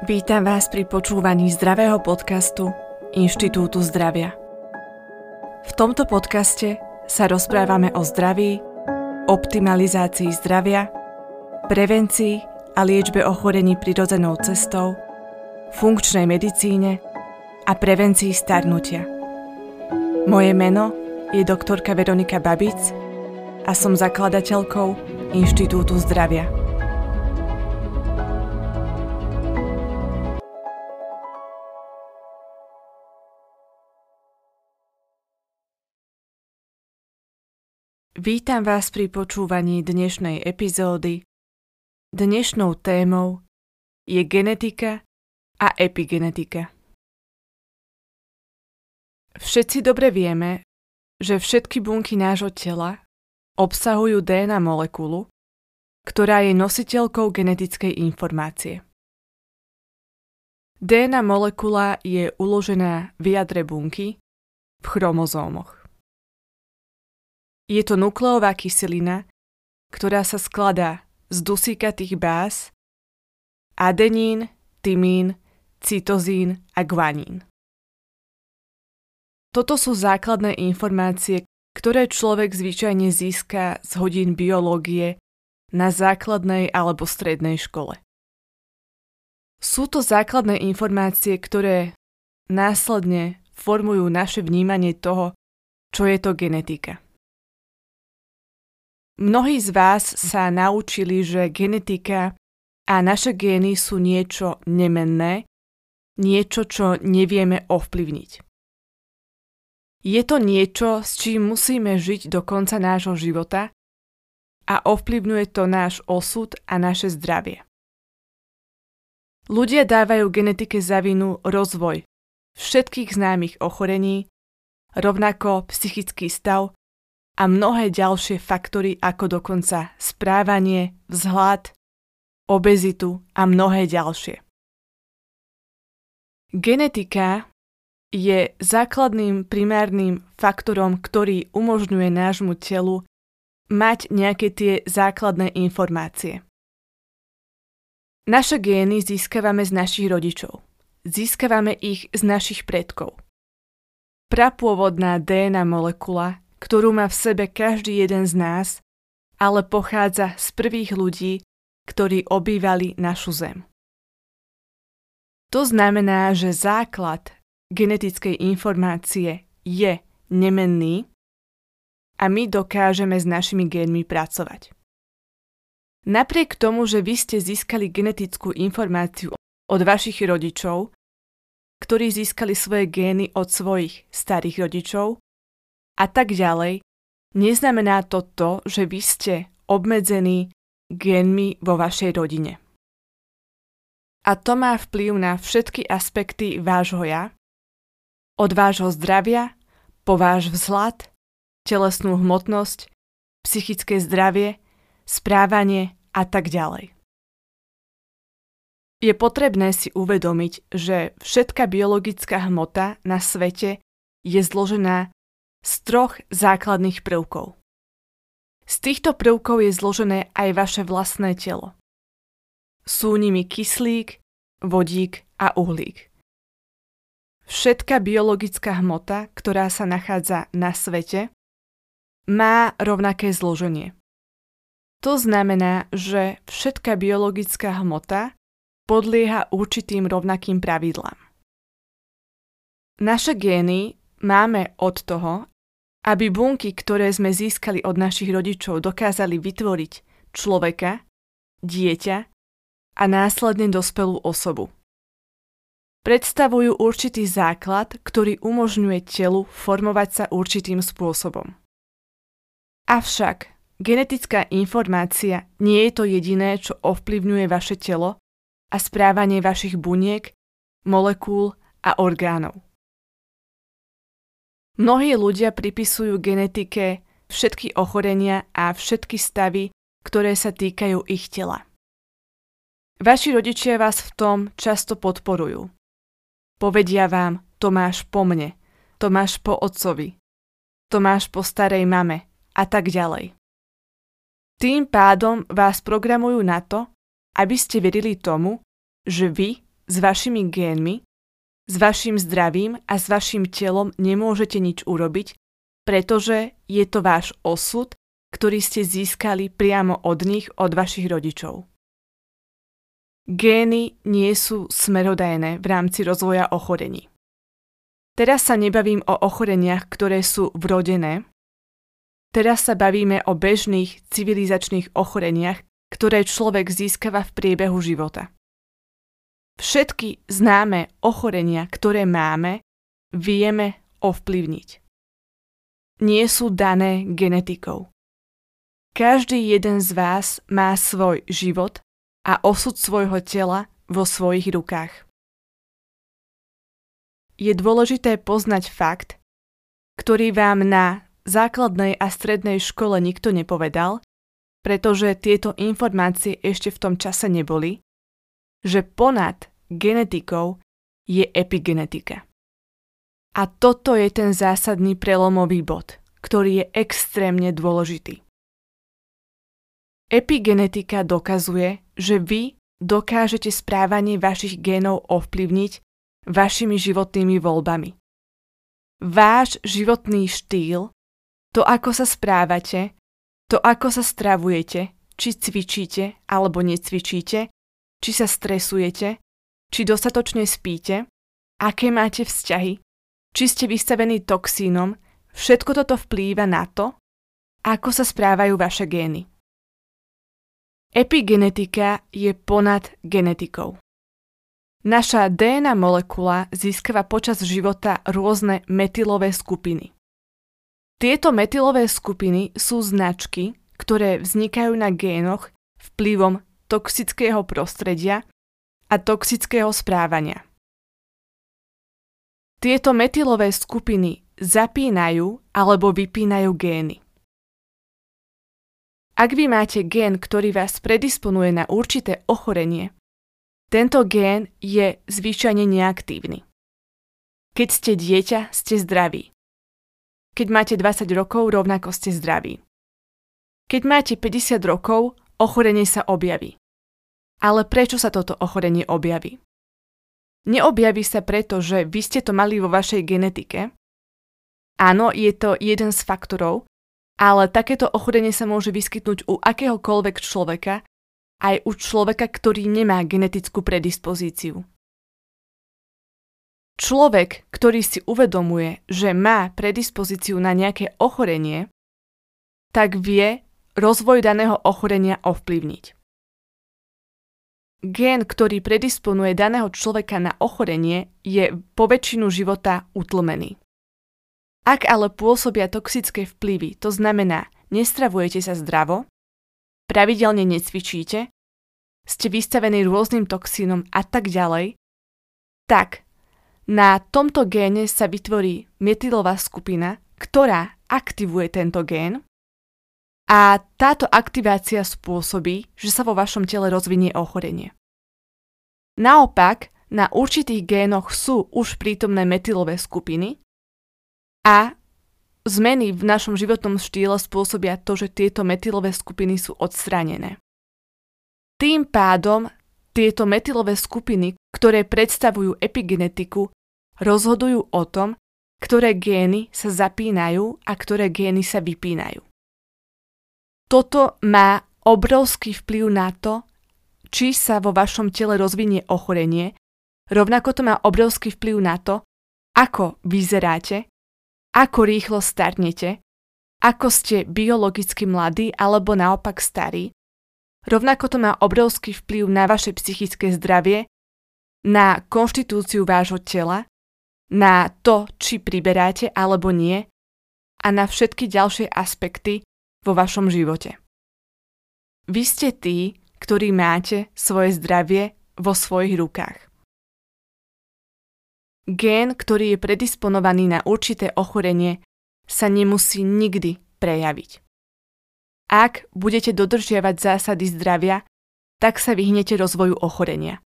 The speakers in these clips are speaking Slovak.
Vítam vás pri počúvaní zdravého podcastu Inštitútu zdravia. V tomto podcaste sa rozprávame o zdraví, optimalizácii zdravia, prevencii a liečbe ochorení prirodzenou cestou, funkčnej medicíne a prevencii starnutia. Moje meno je doktorka Veronika Babic a som zakladateľkou Inštitútu zdravia. Vítam vás pri počúvaní dnešnej epizódy. Dnešnou témou je genetika a epigenetika. Všetci dobre vieme, že všetky bunky nášho tela obsahujú DNA molekulu, ktorá je nositeľkou genetickej informácie. DNA molekula je uložená v jadre bunky v chromozómoch. Je to nukleová kyselina, ktorá sa skladá z dusíkatých báz adenín, tymín, cytozín a guanín. Toto sú základné informácie, ktoré človek zvyčajne získa z hodín biológie na základnej alebo strednej škole. Sú to základné informácie, ktoré následne formujú naše vnímanie toho, čo je to genetika. Mnohí z vás sa naučili, že genetika a naše gény sú niečo nemenné, niečo, čo nevieme ovplyvniť. Je to niečo, s čím musíme žiť do konca nášho života a ovplyvňuje to náš osud a naše zdravie. Ľudia dávajú genetike za vinu rozvoj všetkých známych ochorení, rovnako psychický stav a mnohé ďalšie faktory ako dokonca správanie, vzhľad, obezitu a mnohé ďalšie. Genetika je základným primárnym faktorom, ktorý umožňuje nášmu telu mať nejaké tie základné informácie. Naše gény získavame z našich rodičov. Získavame ich z našich predkov. Prapôvodná DNA molekula ktorú má v sebe každý jeden z nás, ale pochádza z prvých ľudí, ktorí obývali našu Zem. To znamená, že základ genetickej informácie je nemenný a my dokážeme s našimi génmi pracovať. Napriek tomu, že vy ste získali genetickú informáciu od vašich rodičov, ktorí získali svoje gény od svojich starých rodičov, a tak ďalej, neznamená to to, že vy ste obmedzení génmi vo vašej rodine. A to má vplyv na všetky aspekty vášho ja, od vášho zdravia, po váš vzhľad, telesnú hmotnosť, psychické zdravie, správanie a tak ďalej. Je potrebné si uvedomiť, že všetká biologická hmota na svete je zložená z troch základných prvkov. Z týchto prvkov je zložené aj vaše vlastné telo. Sú nimi kyslík, vodík a uhlík. Všetká biologická hmota, ktorá sa nachádza na svete, má rovnaké zloženie. To znamená, že všetká biologická hmota podlieha určitým rovnakým pravidlám. Naše gény máme od toho, aby bunky, ktoré sme získali od našich rodičov, dokázali vytvoriť človeka, dieťa a následne dospelú osobu. Predstavujú určitý základ, ktorý umožňuje telu formovať sa určitým spôsobom. Avšak genetická informácia nie je to jediné, čo ovplyvňuje vaše telo a správanie vašich buniek, molekúl a orgánov. Mnohí ľudia pripisujú genetike všetky ochorenia a všetky stavy, ktoré sa týkajú ich tela. Vaši rodičia vás v tom často podporujú. Povedia vám, to máš po mne, to máš po otcovi, to máš po starej mame a tak ďalej. Tým pádom vás programujú na to, aby ste verili tomu, že vy s vašimi génmi, s vašim zdravím a s vašim telom nemôžete nič urobiť, pretože je to váš osud, ktorý ste získali priamo od nich, od vašich rodičov. Gény nie sú smerodajné v rámci rozvoja ochorení. Teraz sa nebavím o ochoreniach, ktoré sú vrodené. Teraz sa bavíme o bežných civilizačných ochoreniach, ktoré človek získava v priebehu života. Všetky známe ochorenia, ktoré máme, vieme ovplyvniť. Nie sú dané genetikou. Každý jeden z vás má svoj život a osud svojho tela vo svojich rukách. Je dôležité poznať fakt, ktorý vám na základnej a strednej škole nikto nepovedal, pretože tieto informácie ešte v tom čase neboli, že ponad genetikou je epigenetika. A toto je ten zásadný prelomový bod, ktorý je extrémne dôležitý. Epigenetika dokazuje, že vy dokážete správanie vašich génov ovplyvniť vašimi životnými voľbami. Váš životný štýl, to ako sa správate, to ako sa stravujete, či cvičíte alebo necvičíte, či sa stresujete, či dostatočne spíte, aké máte vzťahy, či ste vystavení toxínom, všetko toto vplýva na to, ako sa správajú vaše gény. Epigenetika je ponad genetikou. Naša DNA molekula získava počas života rôzne metylové skupiny. Tieto metylové skupiny sú značky, ktoré vznikajú na génoch vplyvom toxického prostredia a toxického správania. Tieto metylové skupiny zapínajú alebo vypínajú gény. Ak vy máte gén, ktorý vás predisponuje na určité ochorenie, tento gén je zvyčajne neaktívny. Keď ste dieťa, ste zdraví. Keď máte 20 rokov, rovnako ste zdraví. Keď máte 50 rokov, ochorenie sa objaví. Ale prečo sa toto ochorenie objaví? Neobjaví sa preto, že vy ste to mali vo vašej genetike. Áno, je to jeden z faktorov, ale takéto ochorenie sa môže vyskytnúť u akéhokoľvek človeka, aj u človeka, ktorý nemá genetickú predispozíciu. Človek, ktorý si uvedomuje, že má predispozíciu na nejaké ochorenie, tak vie rozvoj daného ochorenia ovplyvniť. Gén, ktorý predisponuje daného človeka na ochorenie, je po väčšinu života utlmený. Ak ale pôsobia toxické vplyvy, to znamená, nestravujete sa zdravo, pravidelne necvičíte, ste vystavení rôznym toxínom a tak ďalej, tak na tomto géne sa vytvorí metylová skupina, ktorá aktivuje tento gén a táto aktivácia spôsobí, že sa vo vašom tele rozvinie ochorenie. Naopak, na určitých génoch sú už prítomné metylové skupiny a zmeny v našom životnom štýle spôsobia to, že tieto metylové skupiny sú odstranené. Tým pádom tieto metylové skupiny, ktoré predstavujú epigenetiku, rozhodujú o tom, ktoré gény sa zapínajú a ktoré gény sa vypínajú. Toto má obrovský vplyv na to, či sa vo vašom tele rozvinie ochorenie, rovnako to má obrovský vplyv na to, ako vyzeráte, ako rýchlo starnete, ako ste biologicky mladí alebo naopak starí. Rovnako to má obrovský vplyv na vaše psychické zdravie, na konštitúciu vášho tela, na to, či priberáte alebo nie a na všetky ďalšie aspekty, vo vašom živote. Vy ste tí, ktorí máte svoje zdravie vo svojich rukách. Gén, ktorý je predisponovaný na určité ochorenie, sa nemusí nikdy prejaviť. Ak budete dodržiavať zásady zdravia, tak sa vyhnete rozvoju ochorenia.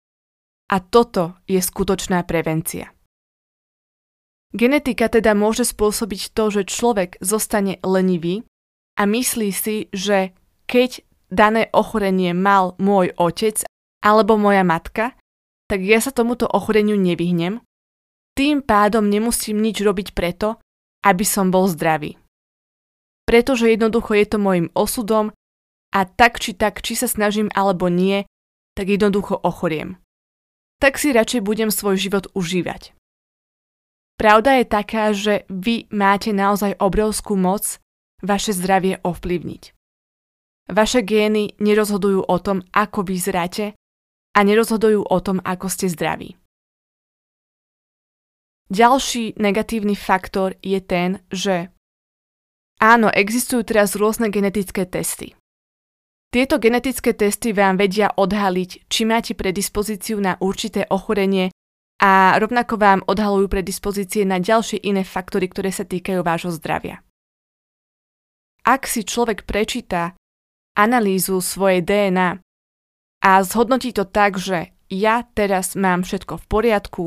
A toto je skutočná prevencia. Genetika teda môže spôsobiť to, že človek zostane lenivý a myslí si, že keď dané ochorenie mal môj otec alebo moja matka, tak ja sa tomuto ochoreniu nevyhnem. Tým pádom nemusím nič robiť preto, aby som bol zdravý. Pretože jednoducho je to môjim osudom a tak či tak, či sa snažím alebo nie, tak jednoducho ochoriem. Tak si radšej budem svoj život užívať. Pravda je taká, že vy máte naozaj obrovskú moc vaše zdravie ovplyvniť. Vaše gény nerozhodujú o tom, ako vyzeráte a nerozhodujú o tom, ako ste zdraví. Ďalší negatívny faktor je ten, že áno, existujú teraz rôzne genetické testy. Tieto genetické testy vám vedia odhaliť, či máte predispozíciu na určité ochorenie a rovnako vám odhalujú predispozície na ďalšie iné faktory, ktoré sa týkajú vášho zdravia. Ak si človek prečíta analýzu svojej DNA a zhodnotí to tak, že ja teraz mám všetko v poriadku,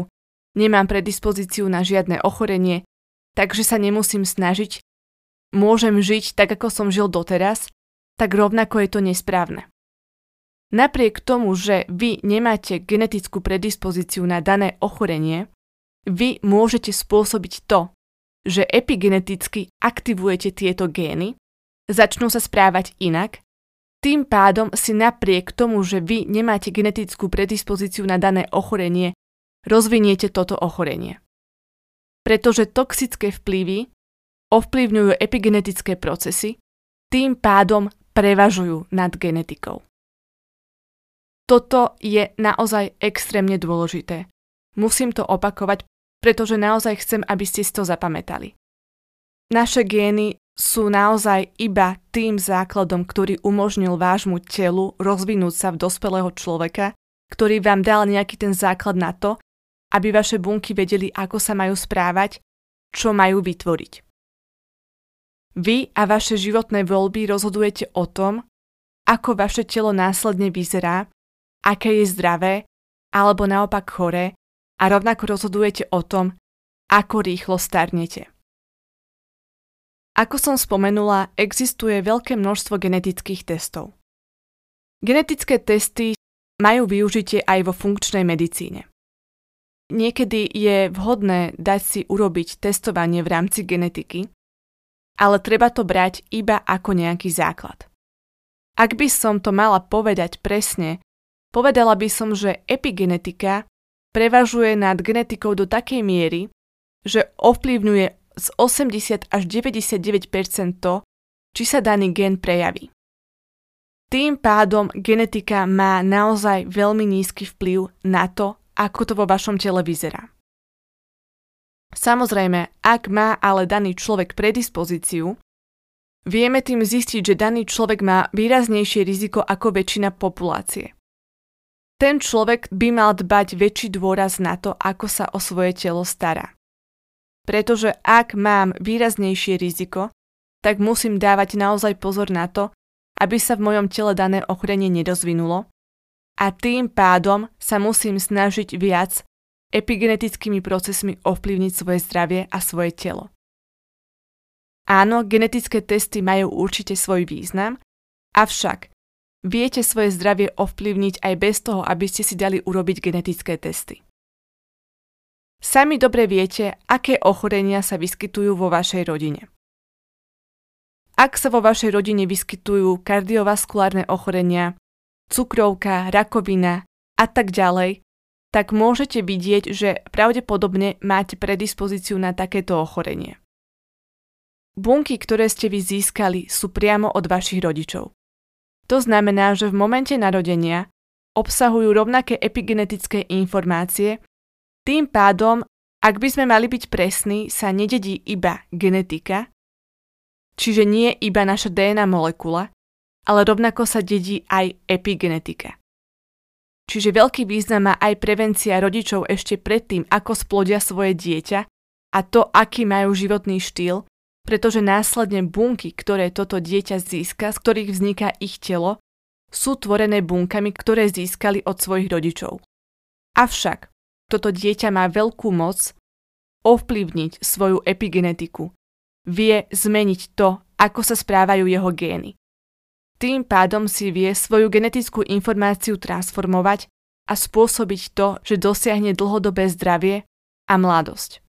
nemám predispozíciu na žiadne ochorenie, takže sa nemusím snažiť, môžem žiť tak, ako som žil doteraz, tak rovnako je to nesprávne. Napriek tomu, že vy nemáte genetickú predispozíciu na dané ochorenie, vy môžete spôsobiť to, že epigeneticky aktivujete tieto gény, začnú sa správať inak tým pádom si napriek tomu, že vy nemáte genetickú predispozíciu na dané ochorenie, rozviniete toto ochorenie. Pretože toxické vplyvy ovplyvňujú epigenetické procesy, tým pádom prevažujú nad genetikou. Toto je naozaj extrémne dôležité. Musím to opakovať, pretože naozaj chcem, aby ste si to zapamätali. Naše gény sú naozaj iba tým základom, ktorý umožnil vášmu telu rozvinúť sa v dospelého človeka, ktorý vám dal nejaký ten základ na to, aby vaše bunky vedeli, ako sa majú správať, čo majú vytvoriť. Vy a vaše životné voľby rozhodujete o tom, ako vaše telo následne vyzerá, aké je zdravé alebo naopak choré a rovnako rozhodujete o tom, ako rýchlo starnete. Ako som spomenula, existuje veľké množstvo genetických testov. Genetické testy majú využitie aj vo funkčnej medicíne. Niekedy je vhodné dať si urobiť testovanie v rámci genetiky, ale treba to brať iba ako nejaký základ. Ak by som to mala povedať presne, povedala by som, že epigenetika prevažuje nad genetikou do takej miery, že ovplyvňuje z 80 až 99 to, či sa daný gen prejaví. Tým pádom genetika má naozaj veľmi nízky vplyv na to, ako to vo vašom tele vyzerá. Samozrejme, ak má ale daný človek predispozíciu, vieme tým zistiť, že daný človek má výraznejšie riziko ako väčšina populácie. Ten človek by mal dbať väčší dôraz na to, ako sa o svoje telo stará pretože ak mám výraznejšie riziko, tak musím dávať naozaj pozor na to, aby sa v mojom tele dané ochorenie nedozvinulo a tým pádom sa musím snažiť viac epigenetickými procesmi ovplyvniť svoje zdravie a svoje telo. Áno, genetické testy majú určite svoj význam, avšak viete svoje zdravie ovplyvniť aj bez toho, aby ste si dali urobiť genetické testy. Sami dobre viete, aké ochorenia sa vyskytujú vo vašej rodine. Ak sa vo vašej rodine vyskytujú kardiovaskulárne ochorenia, cukrovka, rakovina a tak ďalej, tak môžete vidieť, že pravdepodobne máte predispozíciu na takéto ochorenie. Bunky, ktoré ste vy získali, sú priamo od vašich rodičov. To znamená, že v momente narodenia obsahujú rovnaké epigenetické informácie tým pádom, ak by sme mali byť presní, sa nededí iba genetika, čiže nie iba naša DNA molekula, ale rovnako sa dedí aj epigenetika. Čiže veľký význam má aj prevencia rodičov ešte predtým, ako splodia svoje dieťa a to, aký majú životný štýl, pretože následne bunky, ktoré toto dieťa získa, z ktorých vzniká ich telo, sú tvorené bunkami, ktoré získali od svojich rodičov. Avšak toto dieťa má veľkú moc ovplyvniť svoju epigenetiku. Vie zmeniť to, ako sa správajú jeho gény. Tým pádom si vie svoju genetickú informáciu transformovať a spôsobiť to, že dosiahne dlhodobé zdravie a mladosť.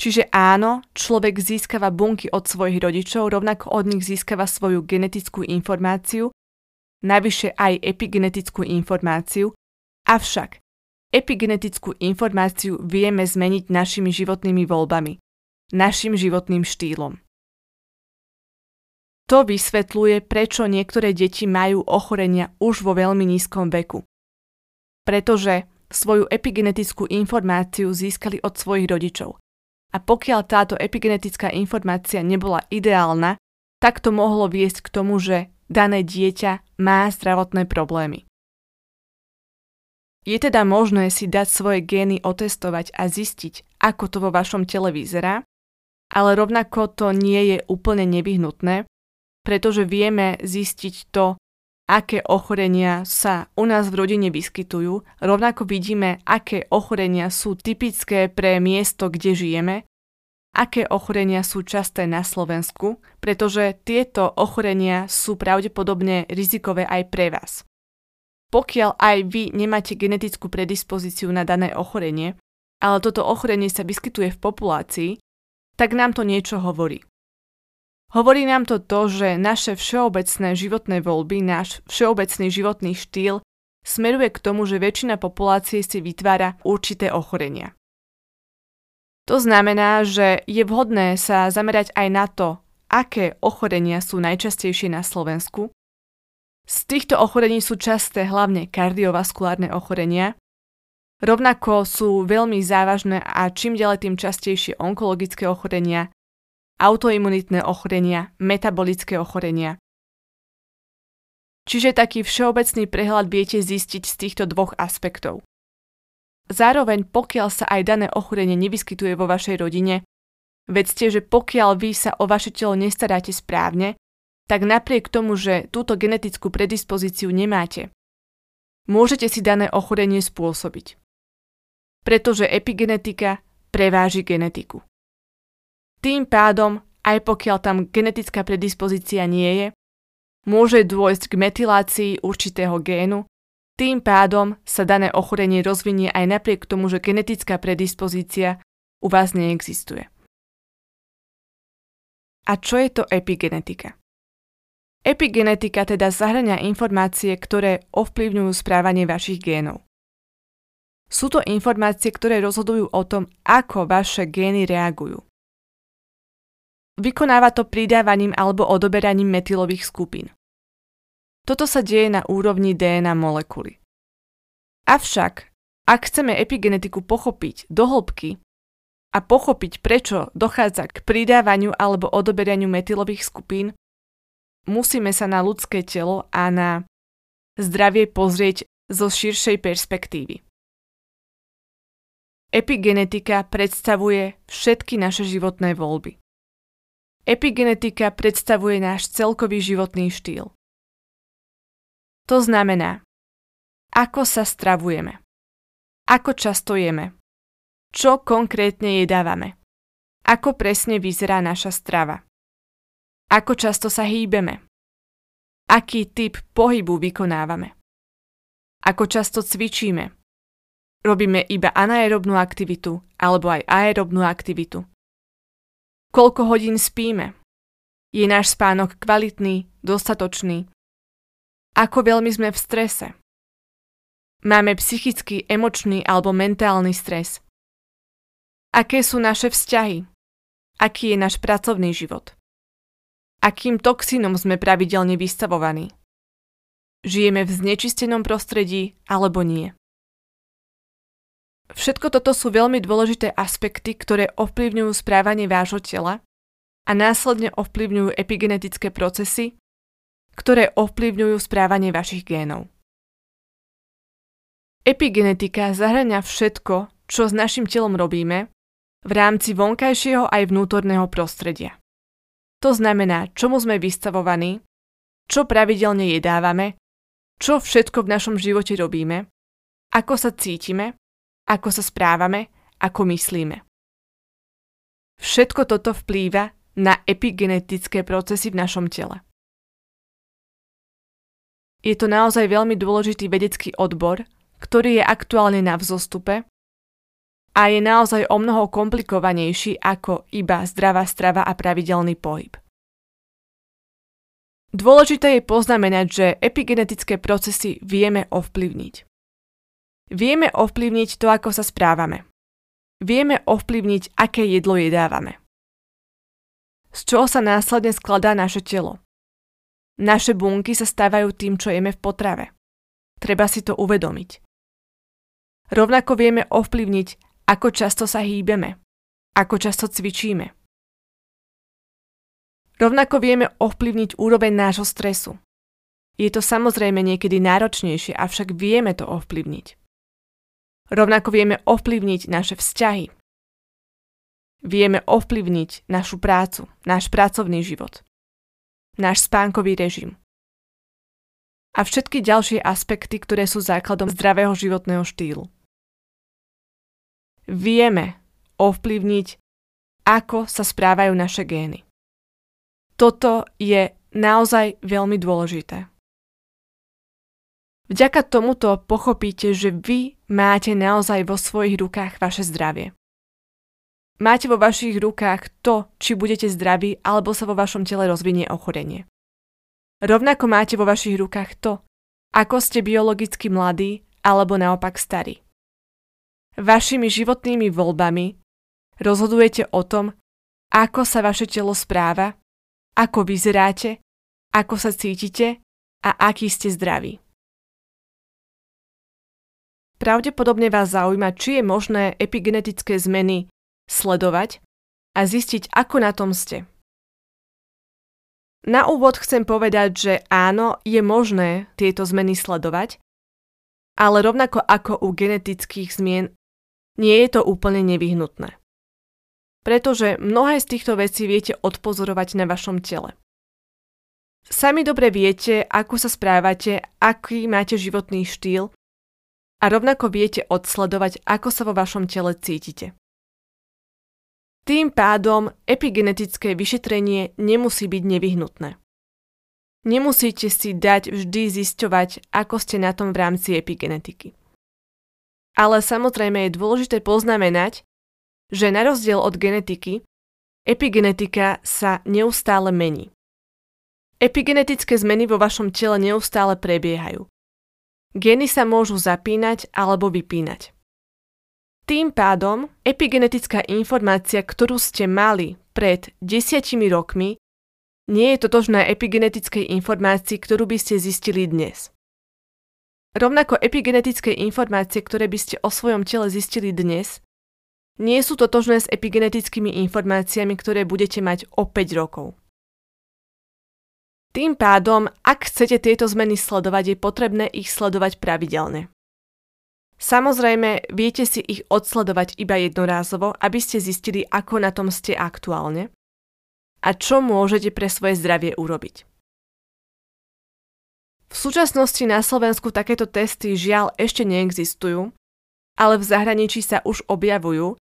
Čiže áno, človek získava bunky od svojich rodičov, rovnako od nich získava svoju genetickú informáciu, navyše aj epigenetickú informáciu, avšak epigenetickú informáciu vieme zmeniť našimi životnými voľbami, našim životným štýlom. To vysvetľuje, prečo niektoré deti majú ochorenia už vo veľmi nízkom veku. Pretože svoju epigenetickú informáciu získali od svojich rodičov. A pokiaľ táto epigenetická informácia nebola ideálna, tak to mohlo viesť k tomu, že dané dieťa má zdravotné problémy. Je teda možné si dať svoje gény otestovať a zistiť, ako to vo vašom tele vyzerá, ale rovnako to nie je úplne nevyhnutné, pretože vieme zistiť to, aké ochorenia sa u nás v rodine vyskytujú, rovnako vidíme, aké ochorenia sú typické pre miesto, kde žijeme, aké ochorenia sú časté na Slovensku, pretože tieto ochorenia sú pravdepodobne rizikové aj pre vás. Pokiaľ aj vy nemáte genetickú predispozíciu na dané ochorenie, ale toto ochorenie sa vyskytuje v populácii, tak nám to niečo hovorí. Hovorí nám to to, že naše všeobecné životné voľby, náš všeobecný životný štýl smeruje k tomu, že väčšina populácie si vytvára určité ochorenia. To znamená, že je vhodné sa zamerať aj na to, aké ochorenia sú najčastejšie na Slovensku. Z týchto ochorení sú časté hlavne kardiovaskulárne ochorenia, rovnako sú veľmi závažné a čím ďalej tým častejšie onkologické ochorenia, autoimunitné ochorenia, metabolické ochorenia. Čiže taký všeobecný prehľad viete zistiť z týchto dvoch aspektov. Zároveň, pokiaľ sa aj dané ochorenie nevyskytuje vo vašej rodine, vedzte, že pokiaľ vy sa o vaše telo nestaráte správne, tak napriek tomu, že túto genetickú predispozíciu nemáte, môžete si dané ochorenie spôsobiť. Pretože epigenetika preváži genetiku. Tým pádom, aj pokiaľ tam genetická predispozícia nie je, môže dôjsť k metylácii určitého génu, tým pádom sa dané ochorenie rozvinie aj napriek tomu, že genetická predispozícia u vás neexistuje. A čo je to epigenetika? Epigenetika teda zahrania informácie, ktoré ovplyvňujú správanie vašich génov. Sú to informácie, ktoré rozhodujú o tom, ako vaše gény reagujú. Vykonáva to pridávaním alebo odoberaním metylových skupín. Toto sa deje na úrovni DNA molekuly. Avšak, ak chceme epigenetiku pochopiť do hĺbky a pochopiť, prečo dochádza k pridávaniu alebo odoberaniu metylových skupín, musíme sa na ľudské telo a na zdravie pozrieť zo širšej perspektívy. Epigenetika predstavuje všetky naše životné voľby. Epigenetika predstavuje náš celkový životný štýl. To znamená, ako sa stravujeme, ako často jeme, čo konkrétne jedávame, ako presne vyzerá naša strava, ako často sa hýbeme, aký typ pohybu vykonávame, ako často cvičíme, robíme iba anaerobnú aktivitu alebo aj aerobnú aktivitu, Koľko hodín spíme? Je náš spánok kvalitný, dostatočný? Ako veľmi sme v strese? Máme psychický, emočný alebo mentálny stres? Aké sú naše vzťahy? Aký je náš pracovný život? Akým toxínom sme pravidelne vystavovaní? Žijeme v znečistenom prostredí alebo nie? Všetko toto sú veľmi dôležité aspekty, ktoré ovplyvňujú správanie vášho tela a následne ovplyvňujú epigenetické procesy, ktoré ovplyvňujú správanie vašich génov. Epigenetika zahrania všetko, čo s našim telom robíme, v rámci vonkajšieho aj vnútorného prostredia. To znamená, čomu sme vystavovaní, čo pravidelne jedávame, čo všetko v našom živote robíme, ako sa cítime ako sa správame, ako myslíme. Všetko toto vplýva na epigenetické procesy v našom tele. je to naozaj veľmi dôležitý vedecký odbor, ktorý je aktuálne na vzostupe a je naozaj o mnoho komplikovanejší ako iba zdravá strava a pravidelný pohyb. Dôležité je poznamenať, že epigenetické procesy vieme ovplyvniť. Vieme ovplyvniť to, ako sa správame. Vieme ovplyvniť, aké jedlo jedávame. Z čoho sa následne skladá naše telo. Naše bunky sa stávajú tým, čo jeme v potrave. Treba si to uvedomiť. Rovnako vieme ovplyvniť, ako často sa hýbeme, ako často cvičíme. Rovnako vieme ovplyvniť úroveň nášho stresu. Je to samozrejme niekedy náročnejšie, avšak vieme to ovplyvniť. Rovnako vieme ovplyvniť naše vzťahy. Vieme ovplyvniť našu prácu, náš pracovný život, náš spánkový režim a všetky ďalšie aspekty, ktoré sú základom zdravého životného štýlu vieme ovplyvniť, ako sa správajú naše gény. Toto je naozaj veľmi dôležité. Vďaka tomuto pochopíte, že vy máte naozaj vo svojich rukách vaše zdravie. Máte vo vašich rukách to, či budete zdraví alebo sa vo vašom tele rozvinie ochorenie. Rovnako máte vo vašich rukách to, ako ste biologicky mladí alebo naopak starí. Vašimi životnými voľbami rozhodujete o tom, ako sa vaše telo správa, ako vyzeráte, ako sa cítite a aký ste zdraví. Pravdepodobne vás zaujíma, či je možné epigenetické zmeny sledovať a zistiť, ako na tom ste. Na úvod chcem povedať, že áno, je možné tieto zmeny sledovať, ale rovnako ako u genetických zmien nie je to úplne nevyhnutné. Pretože mnohé z týchto vecí viete odpozorovať na vašom tele. Sami dobre viete, ako sa správate, aký máte životný štýl a rovnako viete odsledovať, ako sa vo vašom tele cítite. Tým pádom epigenetické vyšetrenie nemusí byť nevyhnutné. Nemusíte si dať vždy zisťovať, ako ste na tom v rámci epigenetiky. Ale samozrejme je dôležité poznamenať, že na rozdiel od genetiky, epigenetika sa neustále mení. Epigenetické zmeny vo vašom tele neustále prebiehajú. Gény sa môžu zapínať alebo vypínať. Tým pádom epigenetická informácia, ktorú ste mali pred desiatimi rokmi, nie je totožná epigenetickej informácii, ktorú by ste zistili dnes. Rovnako epigenetické informácie, ktoré by ste o svojom tele zistili dnes, nie sú totožné s epigenetickými informáciami, ktoré budete mať o 5 rokov. Tým pádom, ak chcete tieto zmeny sledovať, je potrebné ich sledovať pravidelne. Samozrejme, viete si ich odsledovať iba jednorázovo, aby ste zistili, ako na tom ste aktuálne a čo môžete pre svoje zdravie urobiť. V súčasnosti na Slovensku takéto testy žiaľ ešte neexistujú, ale v zahraničí sa už objavujú,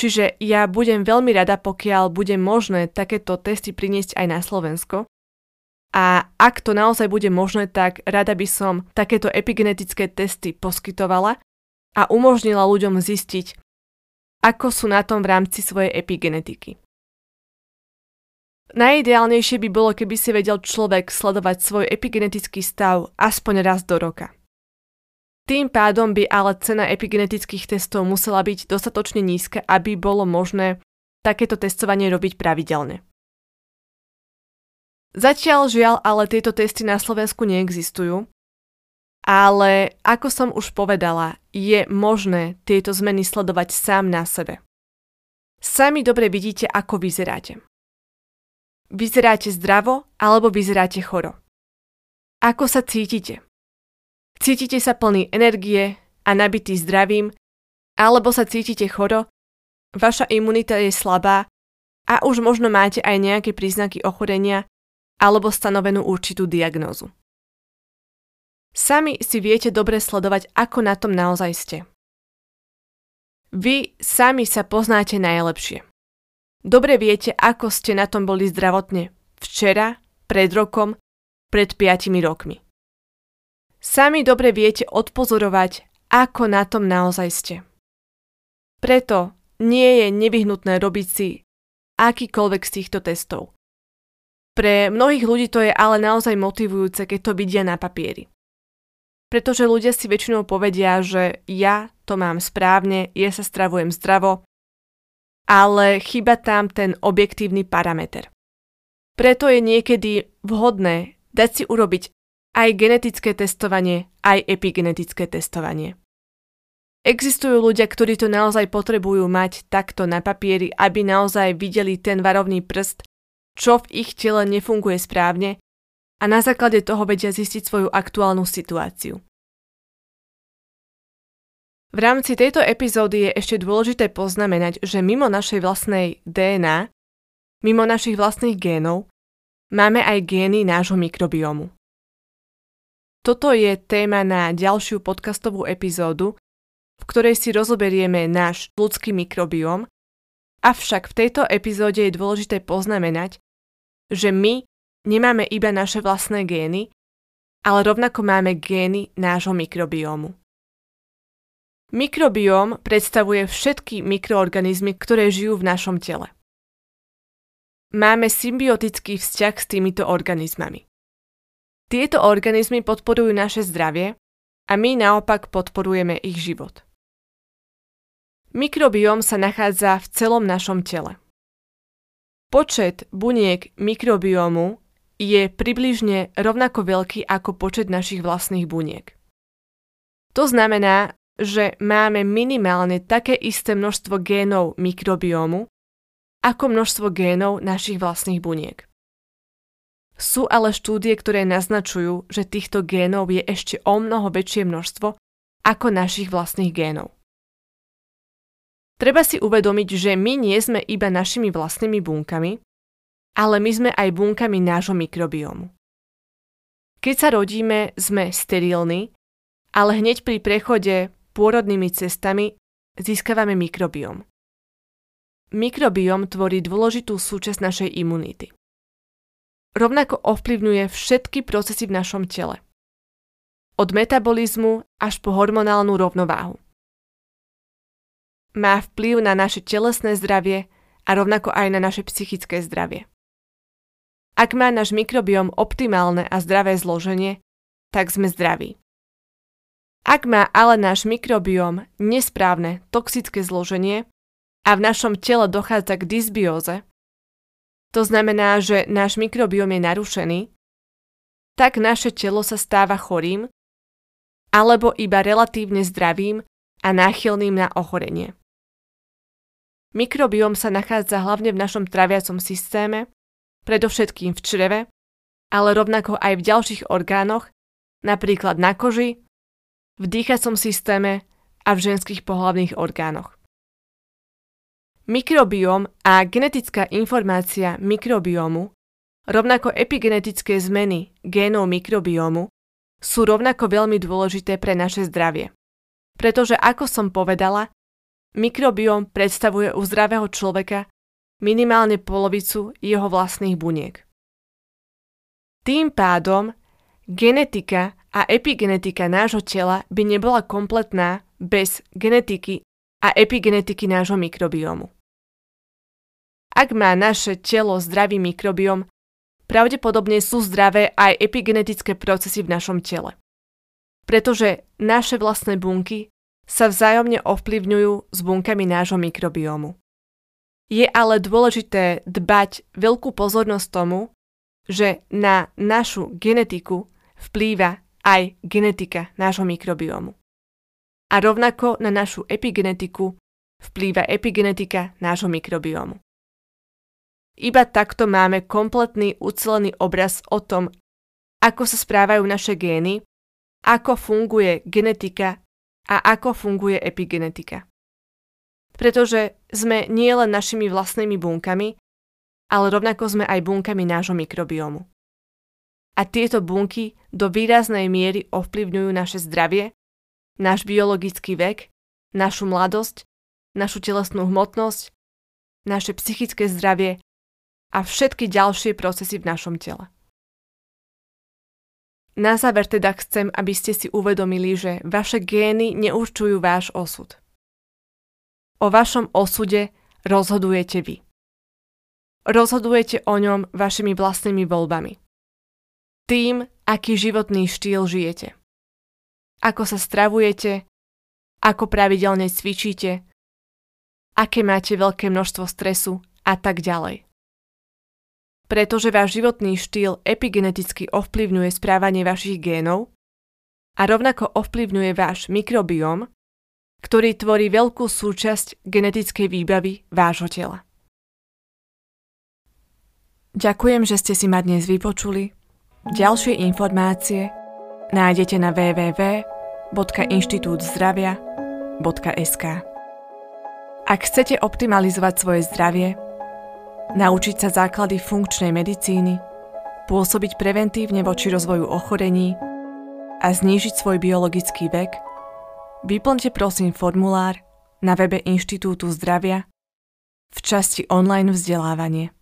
čiže ja budem veľmi rada, pokiaľ bude možné takéto testy priniesť aj na Slovensko. A ak to naozaj bude možné, tak rada by som takéto epigenetické testy poskytovala a umožnila ľuďom zistiť, ako sú na tom v rámci svojej epigenetiky. Najideálnejšie by bolo, keby si vedel človek sledovať svoj epigenetický stav aspoň raz do roka. Tým pádom by ale cena epigenetických testov musela byť dostatočne nízka, aby bolo možné takéto testovanie robiť pravidelne. Zatiaľ žiaľ, ale tieto testy na Slovensku neexistujú, ale ako som už povedala, je možné tieto zmeny sledovať sám na sebe. Sami dobre vidíte, ako vyzeráte. Vyzeráte zdravo alebo vyzeráte choro? Ako sa cítite? Cítite sa plný energie a nabitý zdravím, alebo sa cítite choro, vaša imunita je slabá a už možno máte aj nejaké príznaky ochorenia alebo stanovenú určitú diagnózu. Sami si viete dobre sledovať, ako na tom naozaj ste. Vy sami sa poznáte najlepšie. Dobre viete, ako ste na tom boli zdravotne včera, pred rokom, pred piatimi rokmi. sami dobre viete odpozorovať, ako na tom naozaj ste. Preto nie je nevyhnutné robiť si akýkoľvek z týchto testov. Pre mnohých ľudí to je ale naozaj motivujúce, keď to vidia na papieri. Pretože ľudia si väčšinou povedia, že ja to mám správne, ja sa stravujem zdravo, ale chyba tam ten objektívny parameter. Preto je niekedy vhodné dať si urobiť aj genetické testovanie, aj epigenetické testovanie. Existujú ľudia, ktorí to naozaj potrebujú mať takto na papieri, aby naozaj videli ten varovný prst, čo v ich tele nefunguje správne a na základe toho vedia zistiť svoju aktuálnu situáciu. V rámci tejto epizódy je ešte dôležité poznamenať, že mimo našej vlastnej DNA, mimo našich vlastných génov, máme aj gény nášho mikrobiomu. Toto je téma na ďalšiu podcastovú epizódu, v ktorej si rozoberieme náš ľudský mikrobióm, avšak v tejto epizóde je dôležité poznamenať, že my nemáme iba naše vlastné gény, ale rovnako máme gény nášho mikrobiomu. Mikrobióm predstavuje všetky mikroorganizmy, ktoré žijú v našom tele. Máme symbiotický vzťah s týmito organizmami. Tieto organizmy podporujú naše zdravie a my naopak podporujeme ich život. Mikrobióm sa nachádza v celom našom tele. Počet buniek mikrobiomu je približne rovnako veľký ako počet našich vlastných buniek. To znamená, že máme minimálne také isté množstvo génov mikrobiomu, ako množstvo génov našich vlastných buniek. Sú ale štúdie, ktoré naznačujú, že týchto génov je ešte o mnoho väčšie množstvo ako našich vlastných génov. Treba si uvedomiť, že my nie sme iba našimi vlastnými bunkami, ale my sme aj bunkami nášho mikrobiomu. Keď sa rodíme, sme sterilní, ale hneď pri prechode pôrodnými cestami získavame mikrobióm. Mikrobióm tvorí dôležitú súčasť našej imunity. Rovnako ovplyvňuje všetky procesy v našom tele. Od metabolizmu až po hormonálnu rovnováhu. Má vplyv na naše telesné zdravie a rovnako aj na naše psychické zdravie. Ak má náš mikrobióm optimálne a zdravé zloženie, tak sme zdraví. Ak má ale náš mikrobióm nesprávne toxické zloženie a v našom tele dochádza k dysbióze, to znamená, že náš mikrobióm je narušený, tak naše telo sa stáva chorým alebo iba relatívne zdravým a náchylným na ochorenie. Mikrobióm sa nachádza hlavne v našom traviacom systéme, predovšetkým v čreve, ale rovnako aj v ďalších orgánoch, napríklad na koži, v dýchacom systéme a v ženských pohlavných orgánoch. Mikrobióm a genetická informácia mikrobiomu, rovnako epigenetické zmeny génov mikrobiomu, sú rovnako veľmi dôležité pre naše zdravie. Pretože, ako som povedala, mikrobióm predstavuje u zdravého človeka minimálne polovicu jeho vlastných buniek. Tým pádom genetika a epigenetika nášho tela by nebola kompletná bez genetiky a epigenetiky nášho mikrobiomu. Ak má naše telo zdravý mikrobiom, pravdepodobne sú zdravé aj epigenetické procesy v našom tele. Pretože naše vlastné bunky sa vzájomne ovplyvňujú s bunkami nášho mikrobiomu. Je ale dôležité dbať veľkú pozornosť tomu, že na našu genetiku vplýva aj genetika nášho mikrobiomu. A rovnako na našu epigenetiku vplýva epigenetika nášho mikrobiomu. Iba takto máme kompletný ucelený obraz o tom, ako sa správajú naše gény, ako funguje genetika a ako funguje epigenetika. Pretože sme nielen našimi vlastnými bunkami, ale rovnako sme aj bunkami nášho mikrobiomu a tieto bunky do výraznej miery ovplyvňujú naše zdravie, náš biologický vek, našu mladosť, našu telesnú hmotnosť, naše psychické zdravie a všetky ďalšie procesy v našom tele. Na záver teda chcem, aby ste si uvedomili, že vaše gény neurčujú váš osud. O vašom osude rozhodujete vy. Rozhodujete o ňom vašimi vlastnými voľbami. Tým, aký životný štýl žijete. Ako sa stravujete, ako pravidelne cvičíte, aké máte veľké množstvo stresu a tak ďalej. Pretože váš životný štýl epigeneticky ovplyvňuje správanie vašich génov a rovnako ovplyvňuje váš mikrobióm, ktorý tvorí veľkú súčasť genetickej výbavy vášho tela. Ďakujem, že ste si ma dnes vypočuli. Ďalšie informácie nájdete na www.inštitútzdravia.sk Ak chcete optimalizovať svoje zdravie, naučiť sa základy funkčnej medicíny, pôsobiť preventívne voči rozvoju ochorení a znížiť svoj biologický vek, vyplňte prosím formulár na webe Inštitútu zdravia v časti online vzdelávanie.